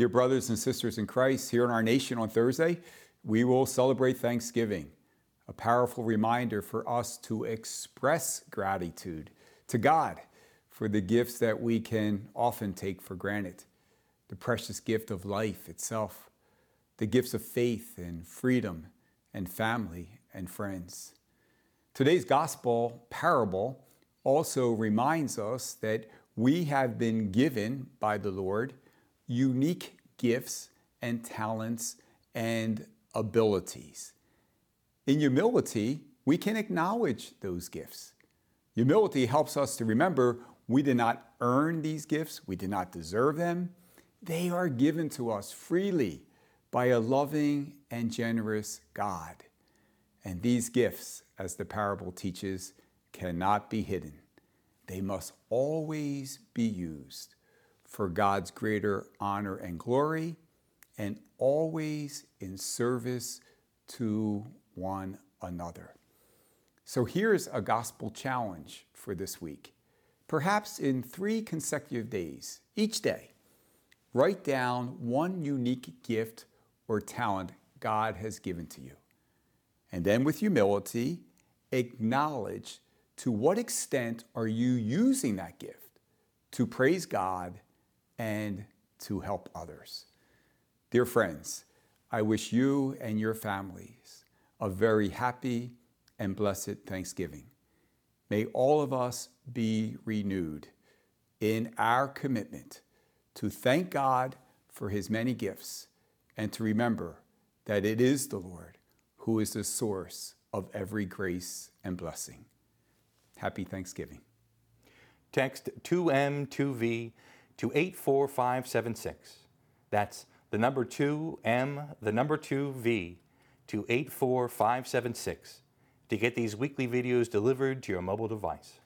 Dear brothers and sisters in Christ, here in our nation on Thursday, we will celebrate Thanksgiving, a powerful reminder for us to express gratitude to God for the gifts that we can often take for granted the precious gift of life itself, the gifts of faith and freedom and family and friends. Today's gospel parable also reminds us that we have been given by the Lord unique gifts and talents and abilities. In humility, we can acknowledge those gifts. Humility helps us to remember we did not earn these gifts, we did not deserve them. They are given to us freely by a loving and generous God. And these gifts, as the parable teaches, cannot be hidden. They must always be used for God's greater honor and glory, and always in service to one another. So here's a gospel challenge for this week. Perhaps in three consecutive days, each day, write down one unique gift or talent God has given to you. And then, with humility, acknowledge to what extent are you using that gift to praise God and to help others. Dear friends, I wish you and your families a very happy and blessed Thanksgiving. May all of us be renewed in our commitment to thank God for his many gifts and to remember that it is the Lord who is the source of every grace and blessing. Happy Thanksgiving. Text 2M2V to 84576. That's the number 2M, the number 2V to 84576 to get these weekly videos delivered to your mobile device.